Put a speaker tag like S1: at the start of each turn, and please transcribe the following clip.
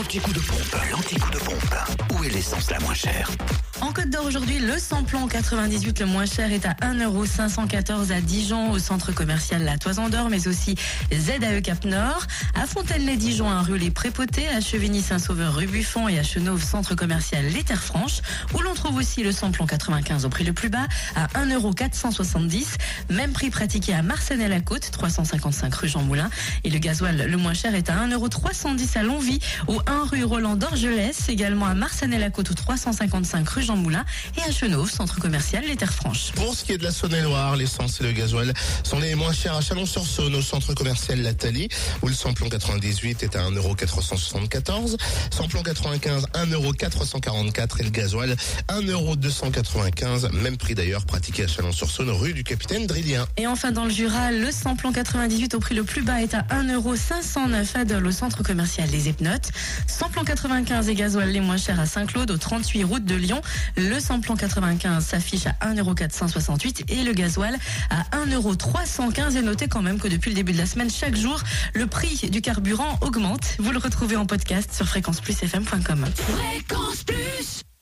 S1: L'anti-coup de pompe, l'anti-coup de pompe. Où est l'essence la moins chère?
S2: En Côte d'Or aujourd'hui, le samplon 98 le moins cher est à 1,514€ à Dijon, au centre commercial La Toison d'Or, mais aussi ZAE Cap Nord, à Fontaine-les-Dijon, à rue Les Prépotés, à Chevigny-Saint-Sauveur, rue Buffon et à Chenauve, centre commercial Les Terres Franches, où l'on trouve aussi le samplon 95 au prix le plus bas à 1,470€. Même prix pratiqué à Marcenay-la-Côte, 355 rue Jean Moulin. Et le gasoil le moins cher est à 1,310€ à Longvie, au 1 rue Roland d'Orgelès, également à Marcenay-la-Côte, au 355 rue Jean Moulin et à Chenauve, centre commercial Les Terres Franches.
S3: Pour ce qui est de la Saône-et-Loire, l'essence et le gasoil sont les moins chers à Chalon-sur-Saône, au centre commercial La Thalie, où le samplon 98 est à 1,474€, samplon 95 1,444€ et le gasoil 1,295€, même prix d'ailleurs pratiqué à Chalon-sur-Saône, rue du Capitaine Drillien.
S2: Et enfin, dans le Jura, le samplon 98 au prix le plus bas est à 1,509€ à Dole, au centre commercial Les Epnotes. Samplon 95 et gasoil les moins chers à Saint-Claude, au 38 route de Lyon. Le samplon 95 s'affiche à 1,468€ et le gasoil à 1,315€ et notez quand même que depuis le début de la semaine, chaque jour, le prix du carburant augmente. Vous le retrouvez en podcast sur fréquenceplusfm.com.
S4: Fréquence plus